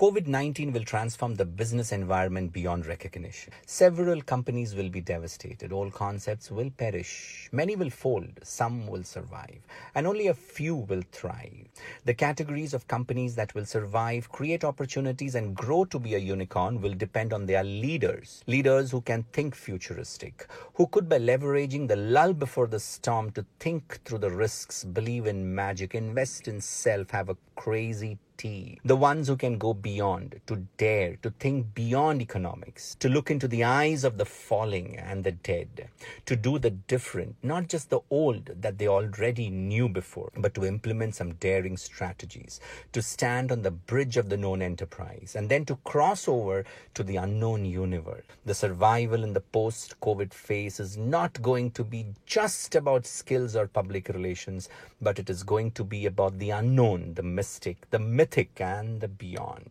COVID 19 will transform the business environment beyond recognition. Several companies will be devastated. All concepts will perish. Many will fold. Some will survive. And only a few will thrive. The categories of companies that will survive, create opportunities, and grow to be a unicorn will depend on their leaders. Leaders who can think futuristic, who could, by leveraging the lull before the storm, to think through the risks, believe in magic, invest in self, have a crazy the ones who can go beyond, to dare, to think beyond economics, to look into the eyes of the falling and the dead, to do the different, not just the old that they already knew before, but to implement some daring strategies, to stand on the bridge of the known enterprise, and then to cross over to the unknown universe. The survival in the post COVID phase is not going to be just about skills or public relations, but it is going to be about the unknown, the mystic, the myth mythic and the beyond.